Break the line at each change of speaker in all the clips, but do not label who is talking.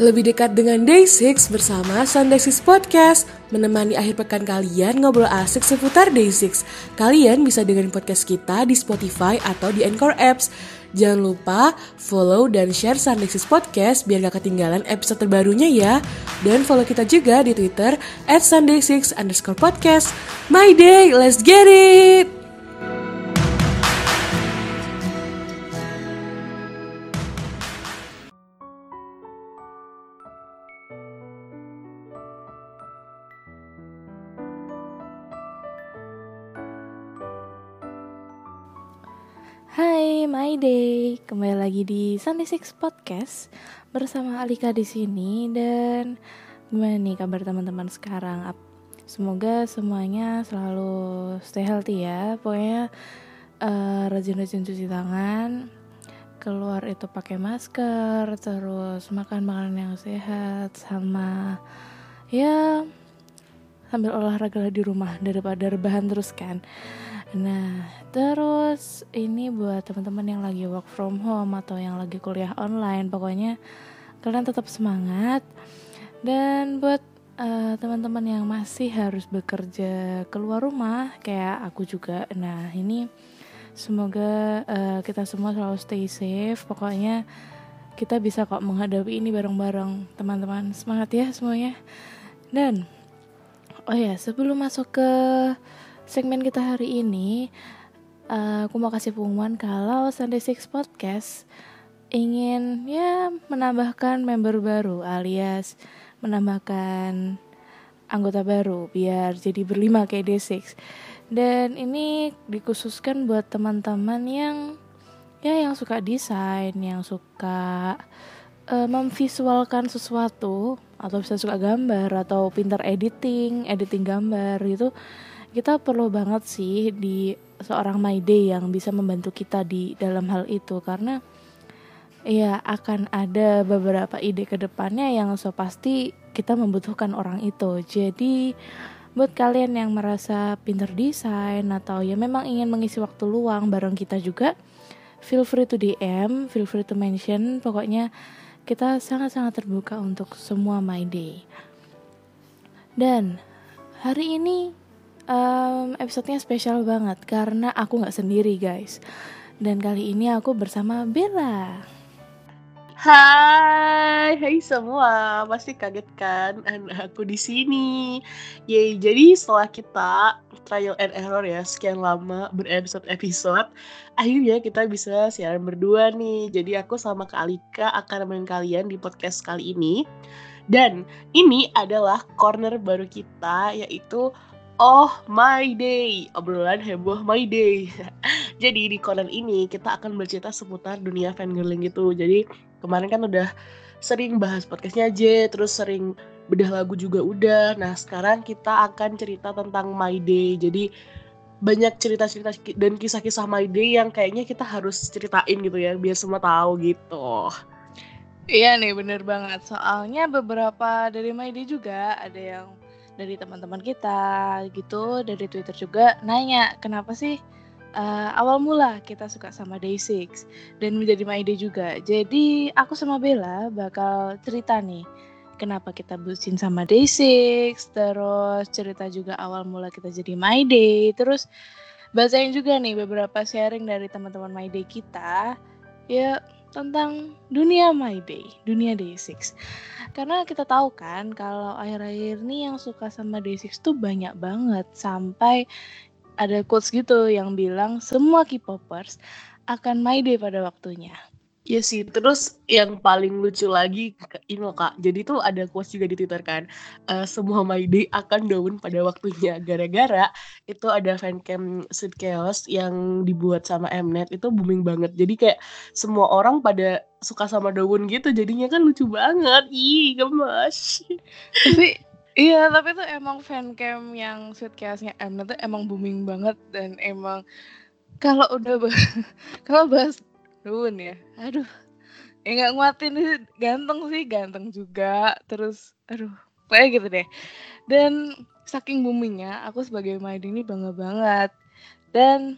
Lebih dekat dengan Day6 bersama Sunday 6 Podcast. Menemani akhir pekan kalian ngobrol asik seputar Day6 Kalian bisa dengerin podcast kita di Spotify atau di Anchor Apps. Jangan lupa follow dan share Sunday 6 Podcast biar gak ketinggalan episode terbarunya ya. Dan follow kita juga di Twitter at Sunday6 underscore podcast. My day, let's get it!
Hai, day. Kembali lagi di Sunday Six Podcast bersama Alika di sini dan gimana nih kabar teman-teman sekarang? Semoga semuanya selalu stay healthy ya. Pokoknya uh, rajin-rajin cuci tangan, keluar itu pakai masker, terus makan makanan yang sehat sama ya sambil olahraga di rumah daripada rebahan terus kan. Nah, terus ini buat teman-teman yang lagi work from home atau yang lagi kuliah online, pokoknya kalian tetap semangat. Dan buat uh, teman-teman yang masih harus bekerja keluar rumah, kayak aku juga. Nah, ini semoga uh, kita semua selalu stay safe. Pokoknya kita bisa kok menghadapi ini bareng-bareng, teman-teman. Semangat ya semuanya. Dan oh ya, sebelum masuk ke segmen kita hari ini uh, aku mau kasih pengumuman kalau Sunday Six Podcast ingin ya menambahkan member baru alias menambahkan anggota baru biar jadi berlima kayak D6 dan ini dikhususkan buat teman-teman yang ya yang suka desain yang suka uh, memvisualkan sesuatu atau bisa suka gambar atau pintar editing editing gambar gitu kita perlu banget sih di seorang My Day yang bisa membantu kita di dalam hal itu karena ya akan ada beberapa ide ke depannya yang so pasti kita membutuhkan orang itu. Jadi buat kalian yang merasa pinter desain atau ya memang ingin mengisi waktu luang bareng kita juga, feel free to DM, feel free to mention, pokoknya kita sangat-sangat terbuka untuk semua My Day. Dan hari ini um, episodenya spesial banget karena aku nggak sendiri guys. Dan kali ini aku bersama Bella.
Hai, hai semua. Pasti kaget kan aku di sini. Yay, jadi setelah kita trial and error ya sekian lama berepisode-episode, akhirnya kita bisa siaran berdua nih. Jadi aku sama Kak Alika akan nemenin kalian di podcast kali ini. Dan ini adalah corner baru kita yaitu Oh My Day, obrolan heboh My Day. Jadi di konon ini kita akan bercerita seputar dunia fangirling gitu. Jadi kemarin kan udah sering bahas podcastnya aja, terus sering bedah lagu juga udah. Nah sekarang kita akan cerita tentang My Day. Jadi banyak cerita-cerita dan kisah-kisah My Day yang kayaknya kita harus ceritain gitu ya, biar semua tahu gitu.
Iya nih bener banget. Soalnya beberapa dari My Day juga ada yang dari teman-teman kita gitu dari Twitter juga nanya kenapa sih uh, awal mula kita suka sama Day6 dan menjadi My Day juga. Jadi aku sama Bella bakal cerita nih kenapa kita bucin sama Day6, terus cerita juga awal mula kita jadi My Day, terus bacain juga nih beberapa sharing dari teman-teman My Day kita. Ya tentang dunia My Day, dunia Day6. Karena kita tahu kan kalau akhir-akhir ini yang suka sama Day6 tuh banyak banget sampai ada quotes gitu yang bilang semua K-popers akan My Day pada waktunya.
Iya sih, terus yang paling lucu lagi ini loh kak, jadi tuh ada quotes juga di Twitter kan, uh, semua My Day akan daun pada waktunya, gara-gara itu ada fancam Sweet Chaos yang dibuat sama Mnet itu booming banget, jadi kayak semua orang pada suka sama daun gitu, jadinya kan lucu banget, ih gemes.
Tapi iya, tapi tuh emang fancam yang Sweet Chaosnya Mnet tuh emang booming banget dan emang kalau udah kalau bahas Run ya. Aduh. Ya nggak nguatin sih ganteng sih, ganteng juga. Terus aduh, kayak gitu deh. Dan saking boomingnya, aku sebagai Maidi ini bangga banget. Dan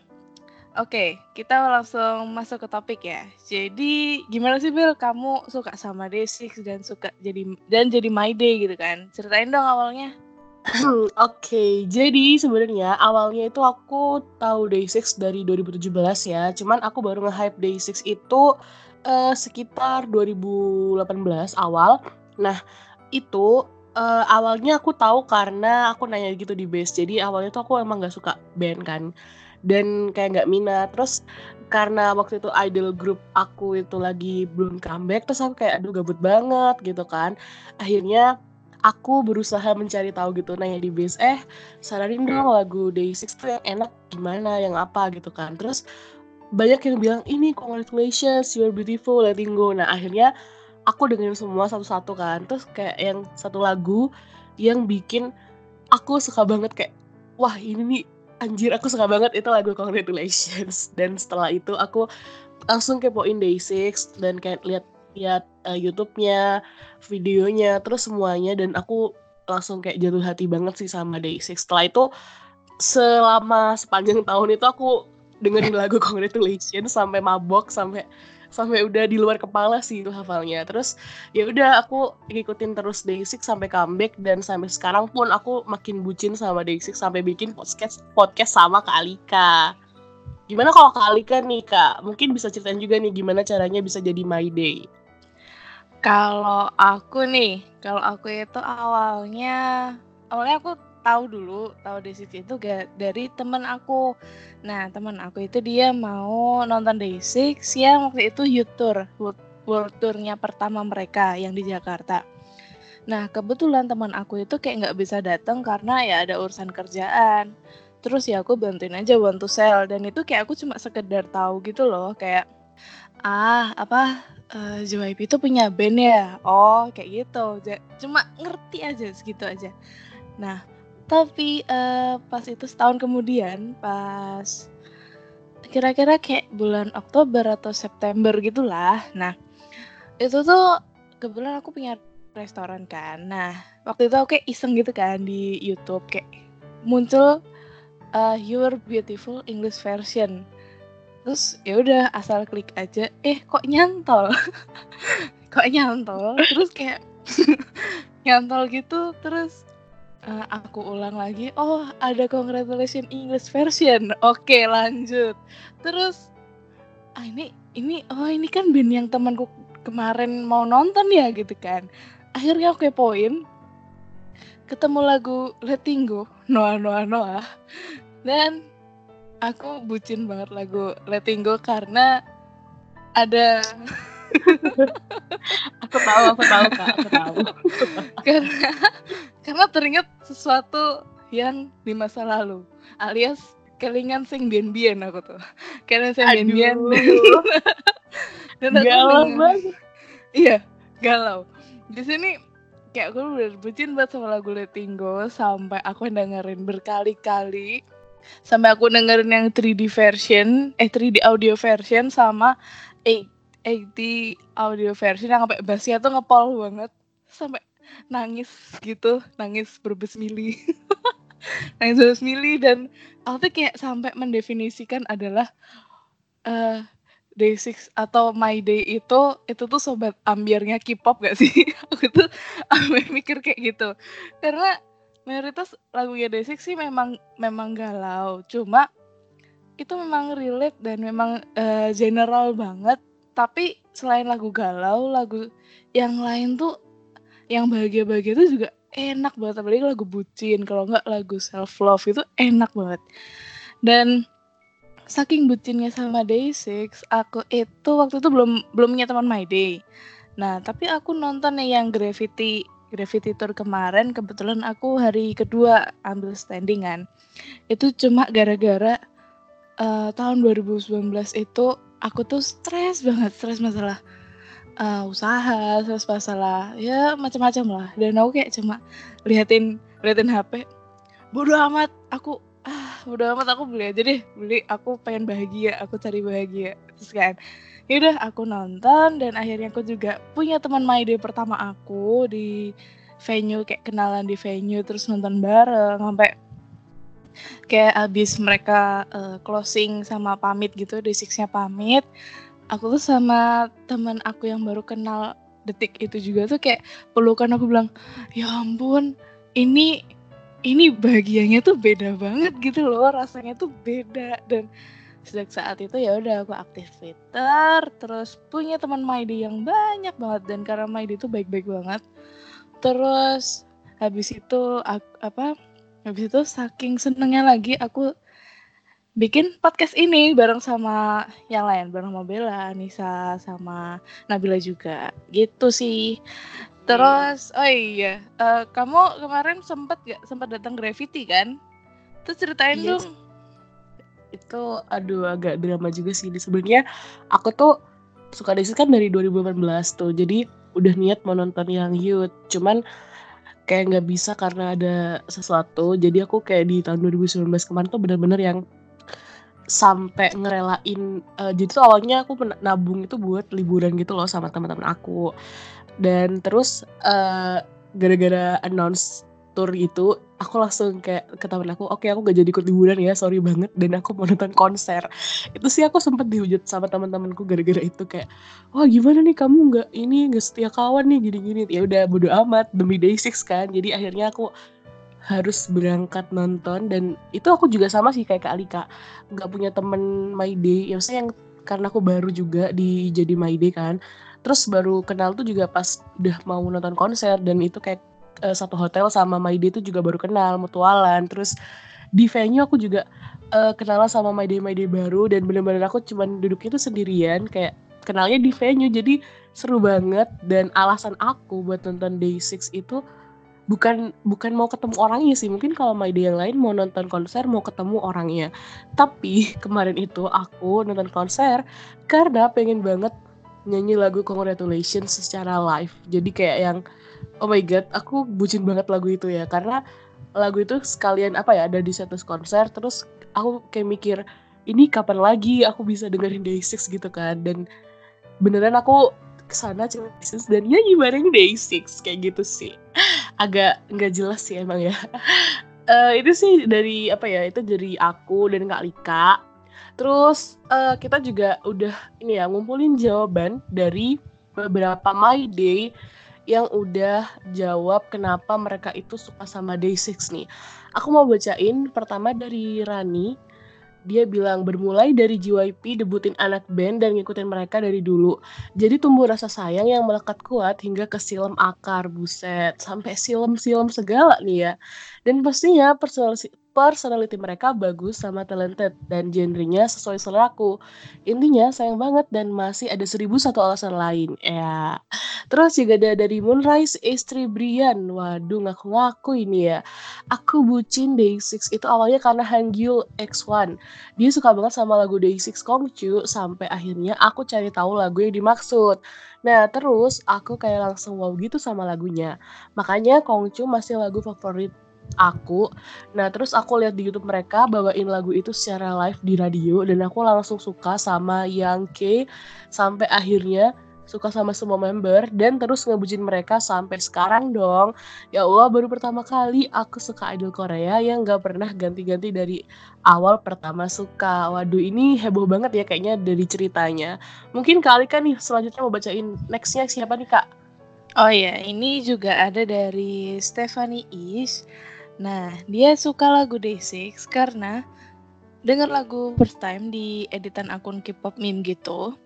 Oke, kita langsung masuk ke topik ya. Jadi gimana sih Bill, kamu suka sama Day6 dan suka jadi dan jadi My Day gitu kan? Ceritain dong awalnya.
Oke, jadi sebenarnya awalnya itu aku tahu Day6 dari 2017 ya. Cuman aku baru nge-hype Day6 itu uh, sekitar 2018 awal. Nah, itu uh, awalnya aku tahu karena aku nanya gitu di base. Jadi awalnya tuh aku emang gak suka band kan dan kayak nggak minat terus karena waktu itu idol group aku itu lagi belum comeback terus aku kayak aduh gabut banget gitu kan akhirnya aku berusaha mencari tahu gitu. Nanya di base eh saranin dong lagu Day6 tuh yang enak gimana yang apa gitu kan. Terus banyak yang bilang ini congratulations you're beautiful letting go. Nah akhirnya aku dengerin semua satu-satu kan. Terus kayak yang satu lagu yang bikin aku suka banget kayak wah ini nih anjir aku suka banget. Itu lagu Congratulations. Dan setelah itu aku langsung kepoin Day6 dan kayak lihat lihat uh, YouTube-nya, videonya, terus semuanya dan aku langsung kayak jatuh hati banget sih sama Day6. Setelah itu selama sepanjang tahun itu aku dengerin lagu Congratulations sampai mabok sampai sampai udah di luar kepala sih itu hafalnya. Terus ya udah aku ngikutin terus Day6 sampai comeback dan sampai sekarang pun aku makin bucin sama Day6 sampai bikin podcast podcast sama Kak Alika. Gimana kalau Kak Alika nih Kak? Mungkin bisa ceritain juga nih gimana caranya bisa jadi My Day
kalau aku nih kalau aku itu awalnya awalnya aku tahu dulu tahu Day6 itu gak dari temen aku. Nah temen aku itu dia mau nonton Day6 yang waktu itu Yutur World Tournya pertama mereka yang di Jakarta. Nah kebetulan teman aku itu kayak nggak bisa datang karena ya ada urusan kerjaan. Terus ya aku bantuin aja bantu sel dan itu kayak aku cuma sekedar tahu gitu loh kayak ah apa uh, eh, JYP itu punya band ya? Oh kayak gitu. Cuma ngerti aja segitu aja. Nah tapi uh, pas itu setahun kemudian pas kira-kira kayak bulan Oktober atau September gitulah. Nah itu tuh kebetulan aku punya restoran kan. Nah waktu itu aku kayak iseng gitu kan di YouTube kayak muncul uh, Your Beautiful English Version terus ya udah asal klik aja eh kok nyantol? Kok nyantol? Terus kayak nyantol gitu terus uh, aku ulang lagi oh ada congratulation English version. Oke lanjut. Terus ah ini ini oh ini kan band yang temanku kemarin mau nonton ya gitu kan. Akhirnya aku kepoin ketemu lagu Letting Go Noah Noah Noah. Dan aku bucin banget lagu Letting Go karena ada
aku tahu aku tahu kak aku tahu.
Karena karena teringat sesuatu yang di masa lalu alias kelingan sing bien-bien aku tuh. Kelingan sing bien-bien
dan galau banget.
Iya galau. Di sini kayak aku udah bucin banget sama lagu Letting Go sampai aku dengerin berkali-kali sampai aku dengerin yang 3D version eh 3D audio version sama 80 audio version yang sampai bassnya tuh ngepol banget sampai nangis gitu nangis berbesmili nangis berbesmili dan aku tuh kayak sampai mendefinisikan adalah uh, Day Six atau My Day itu itu tuh sobat ambiarnya K-pop gak sih? aku tuh mikir kayak gitu. Karena mayoritas Day Six sih memang memang galau. Cuma itu memang relate dan memang uh, general banget. Tapi selain lagu galau lagu yang lain tuh yang bahagia-bahagia itu juga enak banget. Apalagi lagu bucin. Kalau nggak lagu self love itu enak banget. Dan saking bucinnya sama Day6 aku itu waktu itu belum belum punya teman My Day. Nah tapi aku nonton yang Gravity Gravity Tour kemarin kebetulan aku hari kedua ambil standingan itu cuma gara-gara uh, tahun 2019 itu aku tuh stres banget stres masalah uh, usaha stres masalah ya macam-macam lah. Dan aku kayak cuma liatin liatin HP bodoh amat aku ah bodoh amat aku beli aja deh beli aku pengen bahagia aku cari bahagia. Terus kan yaudah aku nonton dan akhirnya aku juga punya teman My Day pertama aku di venue kayak kenalan di venue terus nonton bareng sampai kayak abis mereka uh, closing sama pamit gitu day sixnya pamit aku tuh sama teman aku yang baru kenal detik itu juga tuh kayak pelukan aku bilang ya ampun ini ini bahagianya tuh beda banget gitu loh rasanya tuh beda. Dan sejak saat itu ya udah aku aktif Twitter terus punya teman Maidi yang banyak banget dan karena Maidi itu baik-baik banget. Terus habis itu aku, apa habis itu saking senengnya lagi aku bikin podcast ini bareng sama yang lain bareng Mobela, Nisa sama Nabila juga. Gitu sih. Terus oh iya uh, kamu kemarin sempat gak? Sempat datang Gravity kan? Terus ceritain yes. Iya dong
itu aduh agak drama juga sih. Sebenarnya aku tuh suka Desi kan dari 2018 tuh. Jadi udah niat mau nonton yang youth cuman kayak nggak bisa karena ada sesuatu. Jadi aku kayak di tahun 2019 kemarin tuh bener-bener yang sampai ngerelain uh, jadi tuh awalnya aku nabung itu buat liburan gitu loh sama teman-teman aku. Dan terus uh, gara-gara announce tour itu aku langsung kayak ke temen aku oke okay, aku gak jadi ikut liburan ya sorry banget. Dan aku mau nonton konser. Itu sih aku sempet dihujat sama teman-temanku gara-gara itu kayak wah gimana nih kamu nggak ini nggak setia kawan nih gini-gini. Ya udah bodo amat demi day six kan. Jadi akhirnya aku harus berangkat nonton dan itu aku juga sama sih kayak Kak Alika nggak punya temen my day. Ya maksudnya yang karena aku baru juga di jadi my day kan. Terus baru kenal tuh juga pas udah mau nonton konser dan itu kayak uh, satu hotel sama Maide itu juga baru kenal mutualan. Terus di venue aku juga uh, kenalan sama Maide Maide baru. Dan bener-bener aku cuman duduknya tuh sendirian kayak kenalnya di venue. Jadi seru banget. Dan alasan aku buat nonton Day Six itu bukan bukan mau ketemu orangnya sih. Mungkin kalau Maide yang lain mau nonton konser mau ketemu orangnya. Tapi kemarin itu aku nonton konser karena pengen banget nyanyi lagu Congratulations secara live. Jadi kayak yang oh my god aku bucin banget lagu itu ya. Karena lagu itu sekalian apa ya ada di status konser terus aku kayak mikir ini kapan lagi aku bisa dengerin Day6 gitu kan. Dan beneran aku ke sana cuma Day6 dan nyanyi bareng Day6 kayak gitu sih. Agak nggak jelas sih emang ya. Uh, itu sih dari apa ya itu dari aku dan Kak Lika. Terus uh, kita juga udah ini ya ngumpulin jawaban dari beberapa My Day yang udah jawab kenapa mereka itu suka sama Day6 nih. Aku mau bacain pertama dari Rani. Dia bilang bermulai dari JYP debutin anak band dan ngikutin mereka dari dulu. Jadi tumbuh rasa sayang yang melekat kuat hingga ke silem akar buset. Sampai silem-silem segala nih ya. Dan pastinya personality mereka bagus sama talented dan genrenya sesuai seleraku. Intinya sayang banget dan masih ada seribu satu alasan lain. Ya. Terus juga ada dari Moonrise istri Brian. Waduh ngaku-ngaku ini ya. Aku bucin Day6 itu awalnya karena Hangyul X1. Dia suka banget sama lagu Day6 Kongchu sampai akhirnya aku cari tahu lagu yang dimaksud. Nah, terus aku kayak langsung wow gitu sama lagunya. Makanya Kongchu masih lagu favorit aku. Nah, terus aku lihat di YouTube mereka bawain lagu itu secara live di radio dan aku langsung suka sama Yang K sampai akhirnya suka sama semua member dan terus ngebucin mereka sampai sekarang dong. Ya Allah, baru pertama kali aku suka idol Korea yang gak pernah ganti-ganti dari awal pertama suka. Waduh, ini heboh banget ya kayaknya dari ceritanya. Mungkin kali kan nih selanjutnya mau bacain nextnya siapa nih kak?
Oh ya, ini juga ada dari Stephanie Is. Nah, dia suka lagu Day6 karena denger lagu first time di editan akun K-pop meme gitu.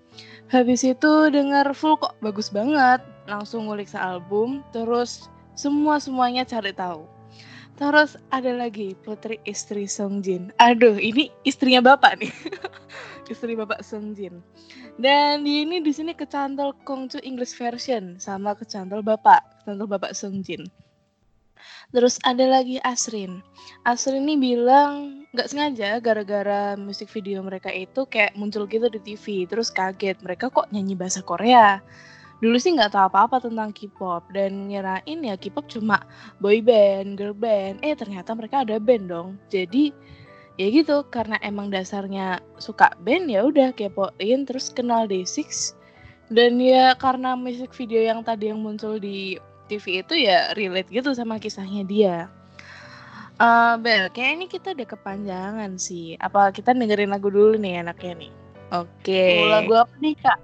Habis itu denger full kok bagus banget, langsung ngulik album, terus semua-semuanya cari tahu. Terus ada lagi putri istri Song Jin. Aduh, ini istrinya bapak nih. istri bapak Song Jin. Dan ini di sini kecantol Kongcu English version sama kecantol bapak, kecantol bapak Song Jin. Terus ada lagi Asrin. Asrin ini bilang nggak sengaja gara-gara musik video mereka itu kayak muncul gitu di TV. Terus kaget mereka kok nyanyi bahasa Korea. Dulu sih nggak tahu apa-apa tentang K-pop dan nyerain ya K-pop cuma boy band, girl band. Eh ternyata mereka ada band dong. Jadi ya gitu karena emang dasarnya suka band ya udah kepoin terus kenal Day6 dan ya karena musik video yang tadi yang muncul di TV itu ya relate gitu sama kisahnya dia.
Uh, Bel, kayak ini kita udah kepanjangan sih. Apa kita dengerin lagu dulu nih enaknya nih? Oke. Okay.
lagu apa nih kak?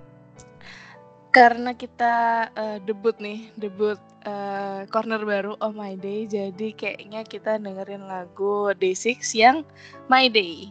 Karena kita uh, debut nih, debut uh, corner baru Oh My Day, jadi kayaknya kita dengerin lagu Day6 yang My Day.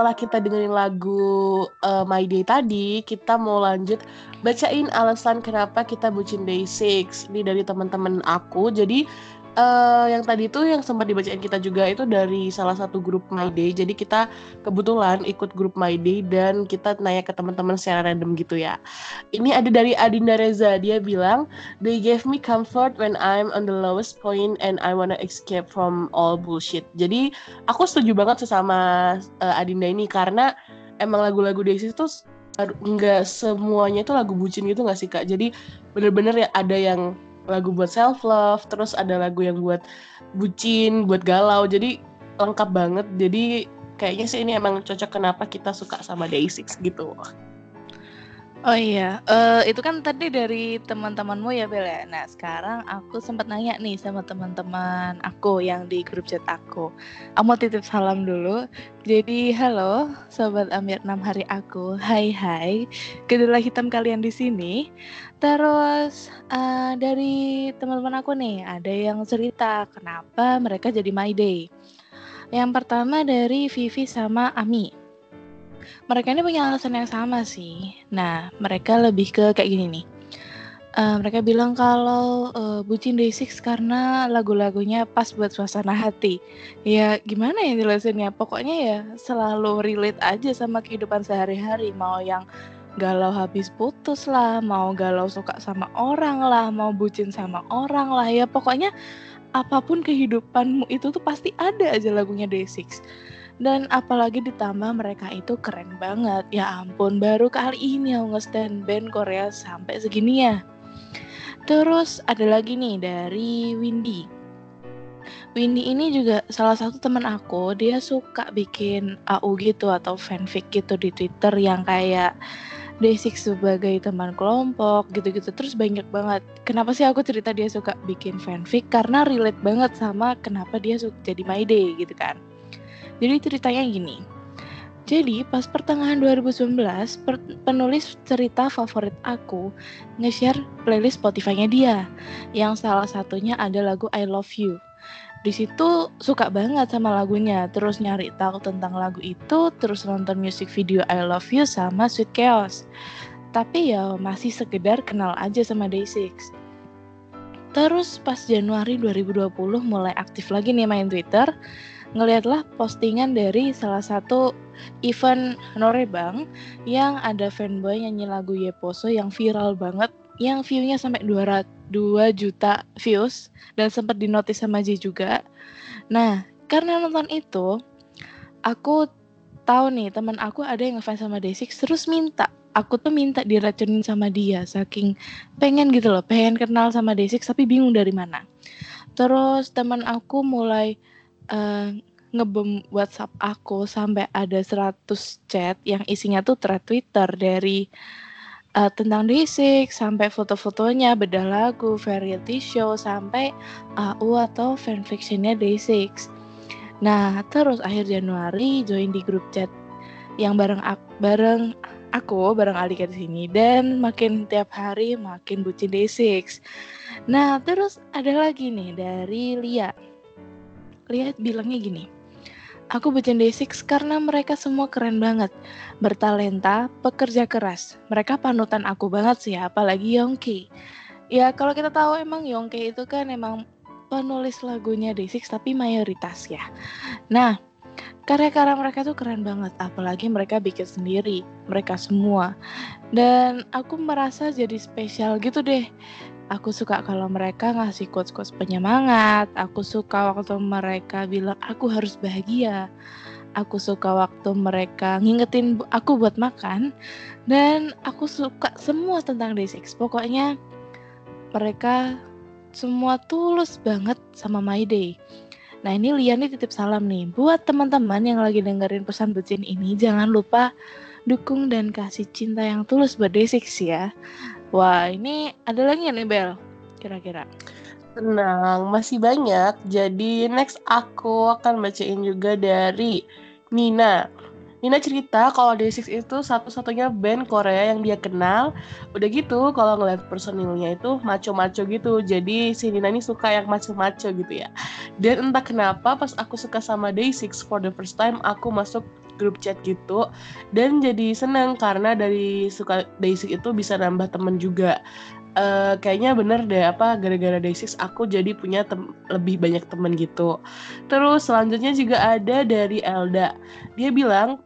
Setelah kita dengerin lagu uh, My Day tadi, kita mau lanjut bacain alasan kenapa kita bucin Day 6. Ini dari teman-teman aku. Jadi uh, yang tadi itu yang sempat dibacain kita juga itu dari salah satu grup My Day. Jadi kita kebetulan ikut grup My Day dan kita nanya ke teman-teman secara random gitu ya. Ini ada dari Adinda Reza. Dia bilang, "They gave me comfort when I'm on the lowest point and I wanna escape from all bullshit." Jadi aku setuju banget sama uh, Adinda ini karena emang lagu-lagu Daisy itu nggak semuanya itu lagu bucin gitu nggak sih kak jadi bener-bener ya ada yang lagu buat self love terus ada lagu yang buat bucin buat galau. Jadi lengkap banget. Jadi kayaknya sih ini emang cocok kenapa kita suka sama Day6 gitu
Oh iya, uh, itu kan tadi dari teman-temanmu ya Bel ya. Nah sekarang aku sempat nanya nih sama teman-teman aku yang di grup chat aku. Aku mau titip salam dulu. Jadi halo sobat Amir 6 hari aku. Hai hai. Kedua hitam kalian di sini. Terus uh, dari teman-teman aku nih ada yang cerita kenapa mereka jadi My Day. Yang pertama dari Vivi sama Ami mereka ini punya alasan yang sama sih. Nah, mereka lebih ke kayak gini nih. Uh, mereka bilang kalau uh, bucin Day6 karena lagu-lagunya pas buat suasana hati. Ya gimana ya jelasinnya? Pokoknya ya selalu relate aja sama kehidupan sehari-hari. Mau yang
galau habis putus lah, mau galau suka sama orang lah, mau bucin sama orang lah ya pokoknya apa pun kehidupanmu itu tuh pasti ada aja lagunya Day6 dan apalagi ditambah mereka itu keren banget. Ya ampun baru kali ini aku nge-stand band Korea sampai segini ya. Terus ada lagi nih dari Windy. Windy ini juga salah satu teman aku dia suka bikin AU gitu atau fanfic gitu di Twitter yang kayak Day6 sebagai teman kelompok gitu-gitu. Terus banyak banget. Kenapa sih aku cerita dia suka bikin fanfic? Karena relate banget sama kenapa dia suka jadi my day gitu kan jadi ceritanya gini. Jadi pas pertengahan 2019 per penulis cerita favorit aku nge-share playlist Spotify-nya dia. Yang salah satunya ada lagu I Love You. Di situ suka banget sama lagunya. Terus nyari tahu tentang lagu itu terus nonton music video I Love You sama Sweet Chaos. Tapi ya masih sekedar kenal aja sama Day6 terus pas Januari 2020 mulai aktif lagi nih main Twitter ngelihatlah postingan dari salah satu event Norebang yang ada fanboy nyanyi lagu Yeposo yang viral banget yang view-nya sampai 200 2 juta views dan sempat dinotis sama J juga. Nah, karena nonton itu, aku tahu nih teman aku ada yang ngefans sama Day6 terus minta aku tuh minta diracunin sama dia saking pengen gitu loh pengen kenal sama Day6 tapi bingung dari mana terus teman aku mulai uh, ngebom WhatsApp aku sampai ada 100 chat yang isinya tuh thread Twitter dari uh, tentang D6 sampai foto-fotonya, bedah lagu, variety show sampai AU atau fanfictionnya D6. Nah, terus akhir Januari join di grup chat yang bareng aku, bareng aku bareng Alika di sini dan makin tiap hari makin bucin D6. Nah, terus ada lagi nih dari Lia. Lia bilangnya gini Aku bucin Day6 karena mereka semua keren banget. Bertalenta, pekerja keras. Mereka panutan aku banget sih, apalagi Yongki. Ya kalau kita tahu emang Yongki itu kan emang penulis lagunya Day6 tapi mayoritas ya. Nah, karya-karya mereka tuh keren banget, apalagi mereka bikin sendiri, mereka semua. Dan aku merasa jadi spesial gitu deh Aku suka kalau mereka ngasih quotes-quotes penyemangat. Aku suka waktu mereka bilang aku harus bahagia. Aku suka waktu mereka ngingetin aku buat makan. Dan aku suka semua tentang Day6. Pokoknya mereka semua tulus banget sama My Day. Nah ini Liani titip salam nih buat teman-teman yang lagi dengerin pesan bucin ini jangan lupa dukung dan kasih cinta yang tulus buat Day6 ya. Wah, ini ada lagi nih Bel, kira-kira?
Tenang, masih banyak. Jadi next aku akan bacain juga dari Nina. Nina cerita kalau Day6 itu satu-satunya band Korea yang dia kenal. Udah gitu, kalau ngeliat personilnya itu maco-maco gitu. Jadi si Nina ini suka yang maco-maco gitu ya. Dan entah kenapa pas aku suka sama Day6 for the first time, aku masuk grup chat gitu dan jadi seneng karena dari suka Day6 itu bisa nambah temen juga. Uh, kayaknya bener deh apa gara-gara Day6 aku jadi punya lebih banyak temen gitu. Terus selanjutnya juga ada dari Elda. Dia bilang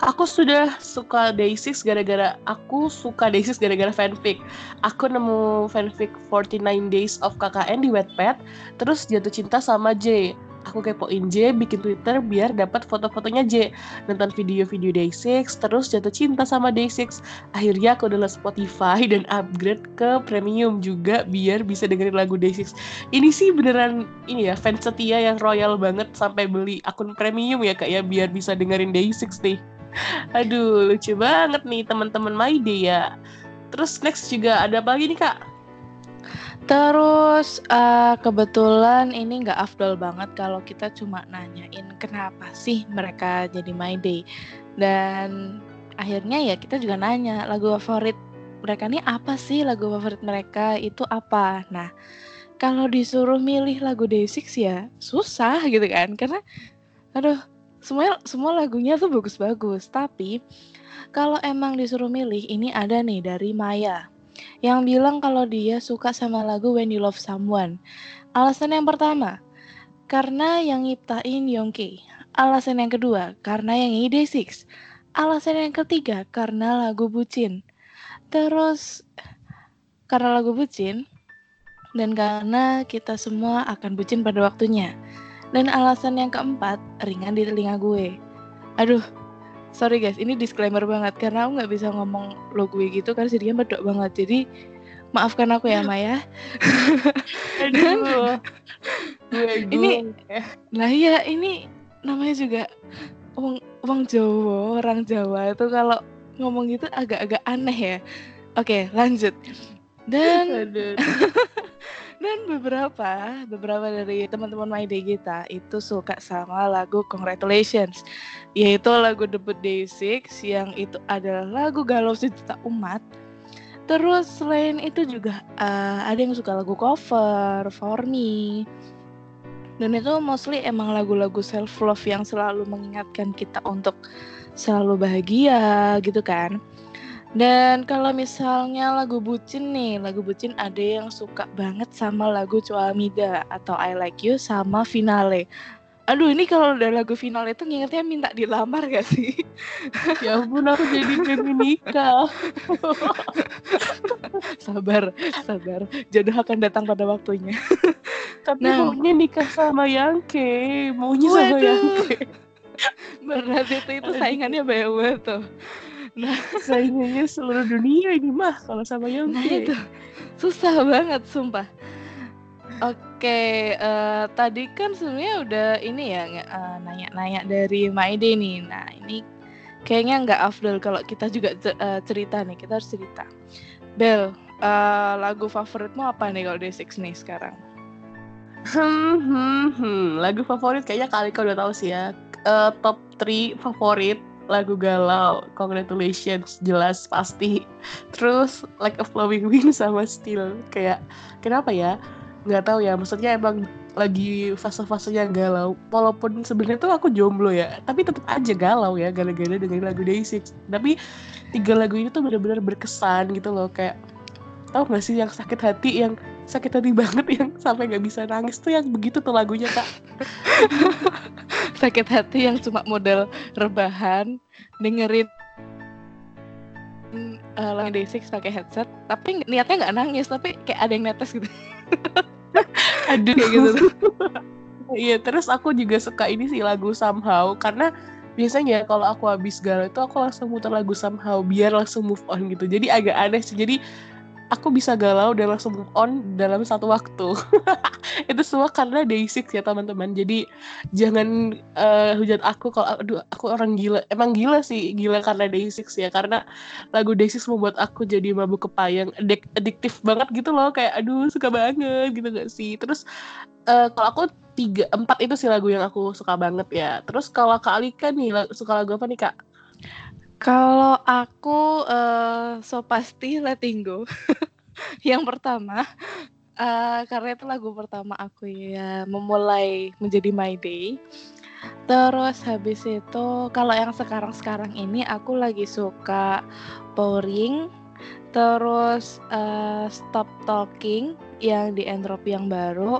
aku sudah suka Day6 gara-gara aku suka Day6 gara-gara fanfic. Aku nemu fanfic 49 Days of KKN di Wattpad, terus jatuh cinta sama J aku kepoin J bikin Twitter biar dapat foto-fotonya J. Nonton video-video Day6 terus jatuh cinta sama Day6 akhirnya aku download Spotify dan upgrade ke premium juga biar bisa dengerin lagu Day6 ini sih beneran ini ya fans setia yang royal banget sampai beli akun premium ya kak ya biar bisa dengerin Day6 nih aduh lucu banget nih teman-teman My Day ya. Terus next juga ada apa lagi nih kak
Terus uh, kebetulan ini nggak afdol banget kalau kita cuma nanyain kenapa sih mereka jadi My Day. Dan akhirnya ya kita juga nanya lagu favorit mereka ini apa sih? Lagu favorit mereka itu apa. Nah kalau disuruh milih lagu Day6 ya susah gitu kan karena aduh semua semua lagunya tuh bagus-bagus. Tapi kalau emang disuruh milih ini ada nih dari Maya yang bilang kalau dia suka sama lagu When You Love Someone. Alasan yang pertama, karena yang nyiptain Yongki. Alasan yang kedua, karena yang ide Six. alasan yang ketiga karena lagu bucin. Terus karena lagu bucin dan karena kita semua akan bucin pada waktunya. Dan alasan yang keempat, ringan di telinga gue. Aduh, sorry guys, ini disclaimer banget karena aku nggak bisa ngomong lo gue gitu kan jadinya bedok banget. Jadi maafkan aku ya Maya.
Aduh.
ini, nah iya ini namanya juga uang uang Jawa, orang Jawa itu kalau ngomong gitu agak-agak aneh ya. Oke, lanjut. Dan dan beberapa beberapa dari teman-teman My Day kita itu suka sama lagu Congratulations yaitu lagu debut Day6 yang itu adalah lagu galau sejuta umat. Terus selain itu juga uh, ada yang suka lagu cover For Me. Dan itu mostly emang lagu-lagu self love yang selalu mengingatkan kita untuk selalu bahagia gitu kan dan kalau misalnya lagu bucin nih, lagu bucin ada yang suka banget sama lagu Cuamida atau I Like You sama Finale. Aduh ini kalau udah lagu final itu ngingetnya minta dilamar gak sih?
ya ampun aku jadi pengen nikah.
sabar, sabar. Jodoh akan datang pada waktunya.
Tapi nah, maunya nikah sama Yangke, maunya waduh. sama Yangke.
Berarti itu, itu saingannya banyak banget tuh.
Nah, saingannya seluruh dunia ini mah kalau sama yang
Nah itu susah banget sumpah. Oke, uh, tadi kan sebenarnya udah ini ya eh, nanya-nanya dari Maide nih. Nah ini kayaknya nggak afdol kalau kita juga uh, cerita nih. Kita harus cerita. Bel, uh, lagu favoritmu apa nih kalau Day Six nih sekarang?
Hmm, hmm, hmm. Lagu favorit kayaknya kali kau udah tahu sih ya. Uh, top 3 favorit lagu galau congratulations jelas pasti. Terus like a flowing wind sama still kayak kenapa ya? Nggak tahu ya maksudnya emang lagi fase-fasenya galau. Walaupun sebenarnya tuh aku jomblo ya tapi tetap aja galau ya gara-gara dengan lagu Day6 tapi tiga lagu ini tuh benar-benar berkesan gitu loh. Kayak tau gak sih yang sakit hati yang sakit hati banget yang sampai nggak bisa nangis tuh yang begitu tuh lagunya kak.
Sakit hati yang cuma model rebahan dengerin uh, lagu Day6 pakai headset tapi niatnya nggak nangis tapi kayak ada yang netes gitu.
Aduh. Kayak gitu. Iya terus aku juga suka ini sih lagu somehow karena biasanya kalau aku habis galau itu aku langsung muter lagu somehow biar langsung move on gitu. Jadi agak aneh sih. Jadi aku bisa galau dan langsung move on dalam satu waktu. itu semua karena day six ya teman-teman. Jadi jangan uh, hujat aku kalau aduh aku orang gila. Emang gila sih, gila karena day six ya. Karena lagu day six membuat aku jadi mabuk kepayang, adik adiktif banget gitu loh. Kayak aduh suka banget gitu gak sih. Terus uh, kalau aku tiga empat itu sih lagu yang aku suka banget ya. Terus kalau Kak Alika nih suka lagu apa nih Kak?
Kalau aku uh, so pasti Letting Go. yang pertama uh, karena itu lagu pertama aku ya memulai menjadi My Day. Terus habis itu kalau yang sekarang-sekarang ini aku lagi suka Pouring, terus uh, Stop Talking yang di Entropy yang baru,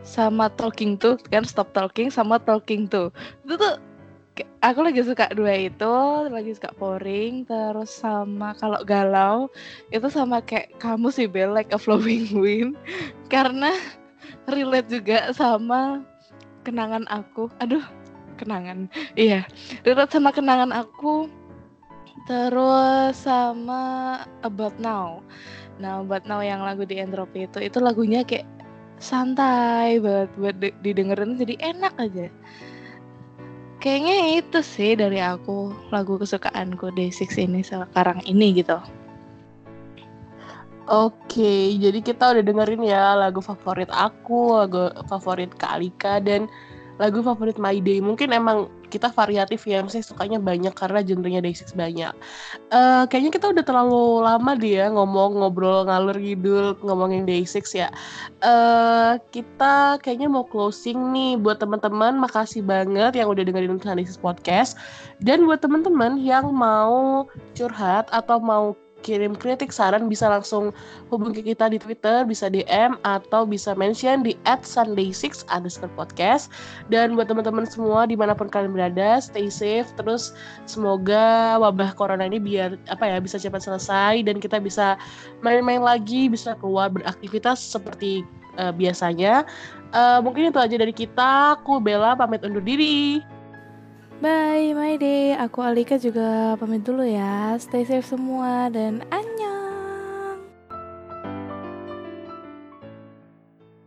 sama Talking tuh kan Stop Talking sama Talking tuh. Itu tuh aku lagi suka dua itu lagi suka pouring terus sama kalau galau itu sama kayak kamu sih Bel like a flowing wind. Karena relate juga sama kenangan aku. Aduh kenangan. Iya relate sama kenangan aku. Terus sama about now. Nah about now yang lagu di entropy itu itu lagunya kayak santai banget buat didengerin jadi enak aja kayaknya itu sih dari aku lagu kesukaanku Day6 ini sekarang ini gitu.
Oke, jadi kita udah dengerin ya lagu favorit aku, lagu favorit Kak dan lagu favorit My Day. Mungkin emang kita variatif ya, maksudnya sukanya banyak karena genrenya Day6 banyak. Uh, kayaknya kita udah terlalu lama dia ya ngomong ngobrol ngalur ngidul ngomongin Day6 ya. Uh, kita kayaknya mau closing nih buat teman-teman. Makasih banget yang udah dengerin Day6 podcast. Dan buat teman-teman yang mau curhat atau mau kirim kritik saran bisa langsung hubungi kita di Twitter, bisa DM atau bisa mention di @sunday6 underscore podcast. Dan buat teman-teman semua di mana pun kalian berada, stay safe. Terus semoga wabah corona ini biar apa ya bisa cepat selesai dan kita bisa main-main lagi, bisa keluar beraktivitas seperti uh, biasanya. Uh, mungkin itu aja dari kita. Aku Bella pamit undur diri.
Bye, my day. Aku Alika juga pamit dulu ya. Stay safe semua dan annyeong.